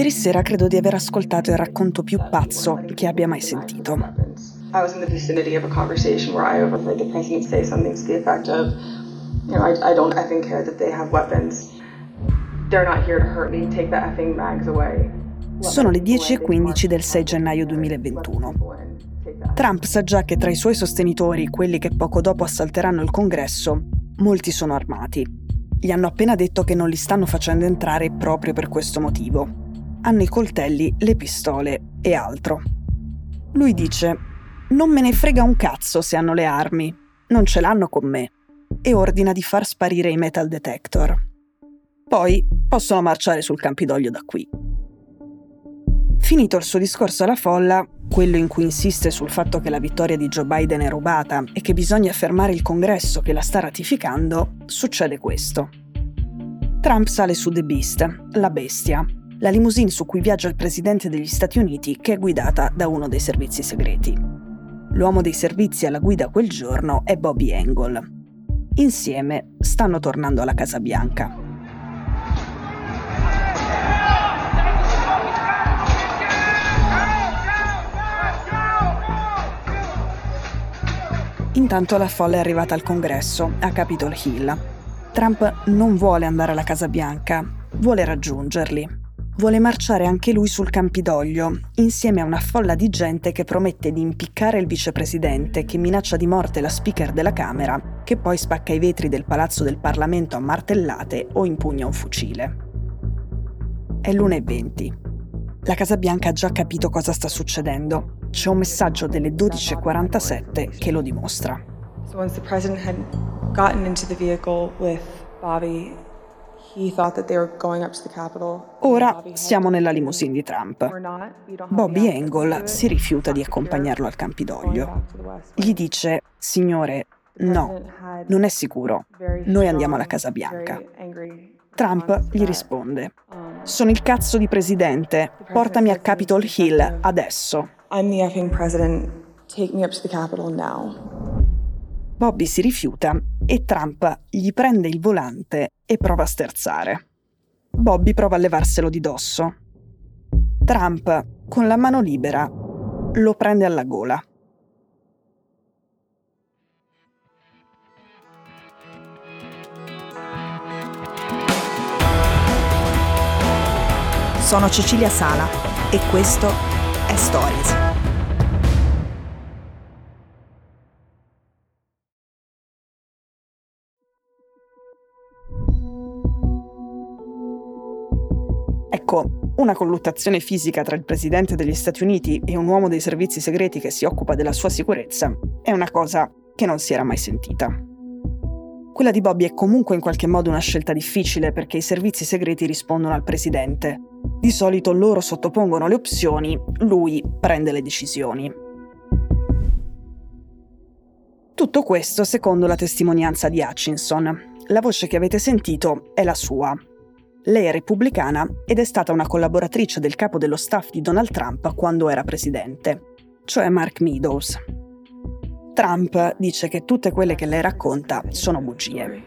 Ieri sera credo di aver ascoltato il racconto più pazzo che abbia mai sentito. I was in the vicinity of a conversation where I overheard the president say something to the effect of, you know, I, I don't effing care that they have weapons. They're not here to hurt me. Take the effing mags away. Sono le 10.15 del 6 gennaio 2021. Trump sa già che tra i suoi sostenitori, quelli che poco dopo assalteranno il congresso, molti sono armati. Gli hanno appena detto che non li stanno facendo entrare proprio per questo motivo. Hanno i coltelli, le pistole e altro. Lui dice, non me ne frega un cazzo se hanno le armi, non ce l'hanno con me, e ordina di far sparire i metal detector. Poi possono marciare sul Campidoglio da qui. Finito il suo discorso alla folla, quello in cui insiste sul fatto che la vittoria di Joe Biden è rubata e che bisogna fermare il congresso che la sta ratificando, succede questo. Trump sale su The Beast, la bestia, la limousine su cui viaggia il presidente degli Stati Uniti che è guidata da uno dei servizi segreti. L'uomo dei servizi alla guida quel giorno è Bobby Engel. Insieme stanno tornando alla Casa Bianca. Intanto la folla è arrivata al congresso, a Capitol Hill. Trump non vuole andare alla Casa Bianca, vuole raggiungerli. Vuole marciare anche lui sul Campidoglio, insieme a una folla di gente che promette di impiccare il vicepresidente, che minaccia di morte la speaker della Camera, che poi spacca i vetri del palazzo del Parlamento a martellate o impugna un fucile. È l'1.20. La Casa Bianca ha già capito cosa sta succedendo c'è un messaggio delle 12.47 che lo dimostra. So once the president had gotten into the vehicle with Bobby, Ora siamo nella limousine di Trump. Bobby Engel si rifiuta di accompagnarlo al Campidoglio. Gli dice, signore, no, non è sicuro, noi andiamo alla Casa Bianca. Trump gli risponde, sono il cazzo di presidente, portami a Capitol Hill adesso. I'm the effing president. Take me up to the Capitol now. Bobby si rifiuta e Trump gli prende il volante e prova a sterzare. Bobby prova a levarselo di dosso. Trump, con la mano libera, lo prende alla gola. Sono Cecilia Sala e questo è Stories. Ecco, una colluttazione fisica tra il presidente degli Stati Uniti e un uomo dei servizi segreti che si occupa della sua sicurezza è una cosa che non si era mai sentita. Quella di Bobby è comunque in qualche modo una scelta difficile perché i servizi segreti rispondono al presidente. Di solito loro sottopongono le opzioni, lui prende le decisioni. Tutto questo secondo la testimonianza di Hutchinson. La voce che avete sentito è la sua. Lei è repubblicana ed è stata una collaboratrice del capo dello staff di Donald Trump quando era presidente, cioè Mark Meadows. Trump dice che tutte quelle che lei racconta sono bugie.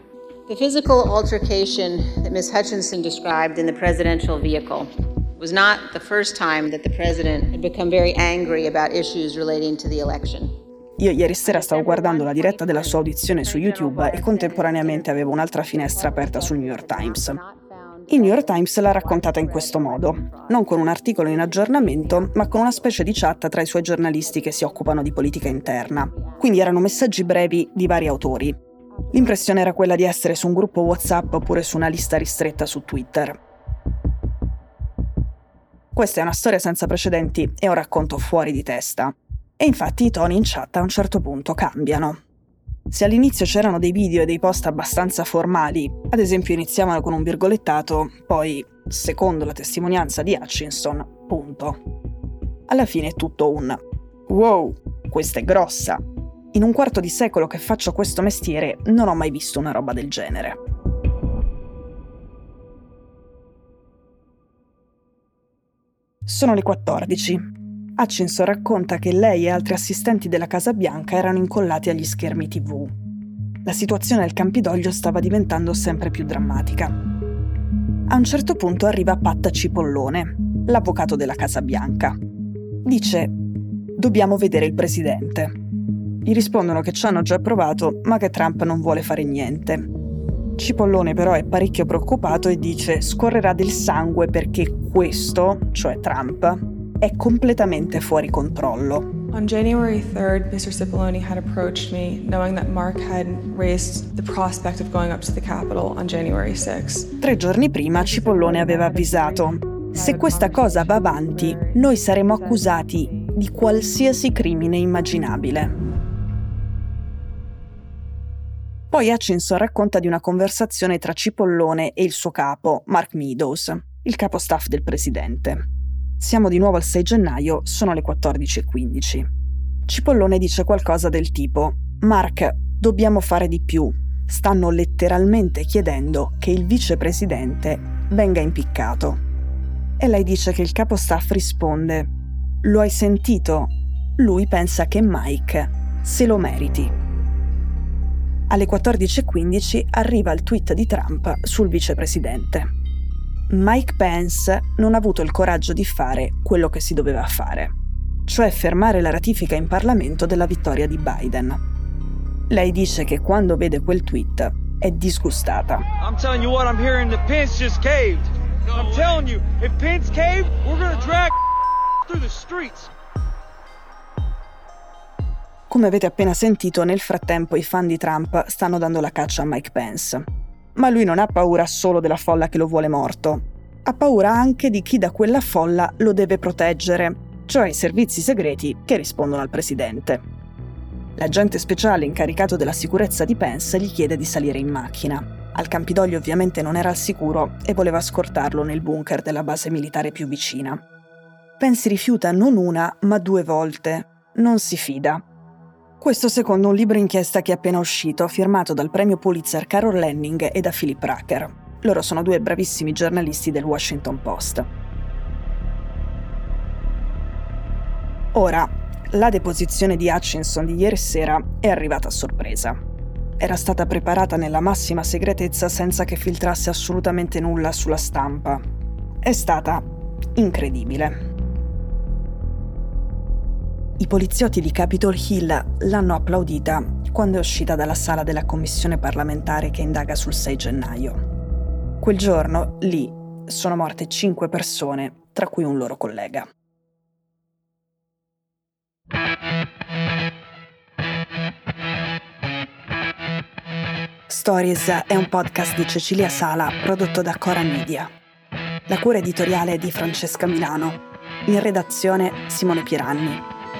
The physical altercation that Ms. Hutchinson described in the presidential vehicle was not the first time that the president had become very angry about issues relating to the election. Io ieri sera stavo guardando la diretta della sua audizione su YouTube e contemporaneamente avevo un'altra finestra aperta sul New York Times. Il New York Times l'ha raccontata in questo modo, non con un articolo in aggiornamento, ma con una specie di chat tra i suoi giornalisti che si occupano di politica interna. Quindi erano messaggi brevi di vari autori. L'impressione era quella di essere su un gruppo WhatsApp oppure su una lista ristretta su Twitter. Questa è una storia senza precedenti e un racconto fuori di testa. E infatti i toni in chat a un certo punto cambiano. Se all'inizio c'erano dei video e dei post abbastanza formali, ad esempio iniziavano con un virgolettato, poi, secondo la testimonianza di Hutchinson, punto. Alla fine è tutto un wow, questa è grossa. In un quarto di secolo che faccio questo mestiere non ho mai visto una roba del genere. Sono le 14 Hutchinson racconta che lei e altri assistenti della Casa Bianca erano incollati agli schermi TV. La situazione al Campidoglio stava diventando sempre più drammatica. A un certo punto arriva Patta Cipollone, l'avvocato della Casa Bianca. Dice, dobbiamo vedere il presidente. Gli rispondono che ci hanno già provato, ma che Trump non vuole fare niente. Cipollone però è parecchio preoccupato e dice scorrerà del sangue perché questo, cioè Trump, è completamente fuori controllo. On January 3rd, Mr. Cipollone had approached me knowing that Mark had raised the prospect of going up to the Capitol on January 6th. Tre giorni prima Cipollone aveva avvisato se questa cosa va avanti, noi saremo accusati di qualsiasi crimine immaginabile. Poi Hutchinson racconta di una conversazione tra Cipollone e il suo capo, Mark Meadows, il capo staff del presidente. Siamo di nuovo al 6 gennaio, sono le 14.15. Cipollone dice qualcosa del tipo: Mark, dobbiamo fare di più. Stanno letteralmente chiedendo che il vicepresidente venga impiccato. E lei dice che il capo staff risponde: Lo hai sentito? Lui pensa che Mike se lo meriti. Alle 14.15 arriva il tweet di Trump sul vicepresidente. Mike Pence non ha avuto il coraggio di fare quello che si doveva fare, cioè fermare la ratifica in Parlamento della vittoria di Biden. Lei dice che quando vede quel tweet è disgustata. I'm telling you what I'm hearing that Pence just caved. I'm telling you, if Pence caved, we're gonna drag through the streets. Come avete appena sentito, nel frattempo i fan di Trump stanno dando la caccia a Mike Pence. Ma lui non ha paura solo della folla che lo vuole morto, ha paura anche di chi da quella folla lo deve proteggere, cioè i servizi segreti che rispondono al presidente. L'agente speciale incaricato della sicurezza di Pence gli chiede di salire in macchina. Al Campidoglio ovviamente non era al sicuro e voleva scortarlo nel bunker della base militare più vicina. Pence rifiuta non una, ma due volte. Non si fida. Questo secondo un libro inchiesta che è appena uscito, firmato dal premio Pulitzer Carol Lenning e da Philip Rucker. Loro sono due bravissimi giornalisti del Washington Post. Ora, la deposizione di Hutchinson di ieri sera è arrivata a sorpresa. Era stata preparata nella massima segretezza senza che filtrasse assolutamente nulla sulla stampa. È stata incredibile. I poliziotti di Capitol Hill l'hanno applaudita quando è uscita dalla sala della commissione parlamentare che indaga sul 6 gennaio. Quel giorno, lì, sono morte cinque persone, tra cui un loro collega. Stories è un podcast di Cecilia Sala prodotto da Cora Media. La cura editoriale è di Francesca Milano. In redazione Simone Piranni.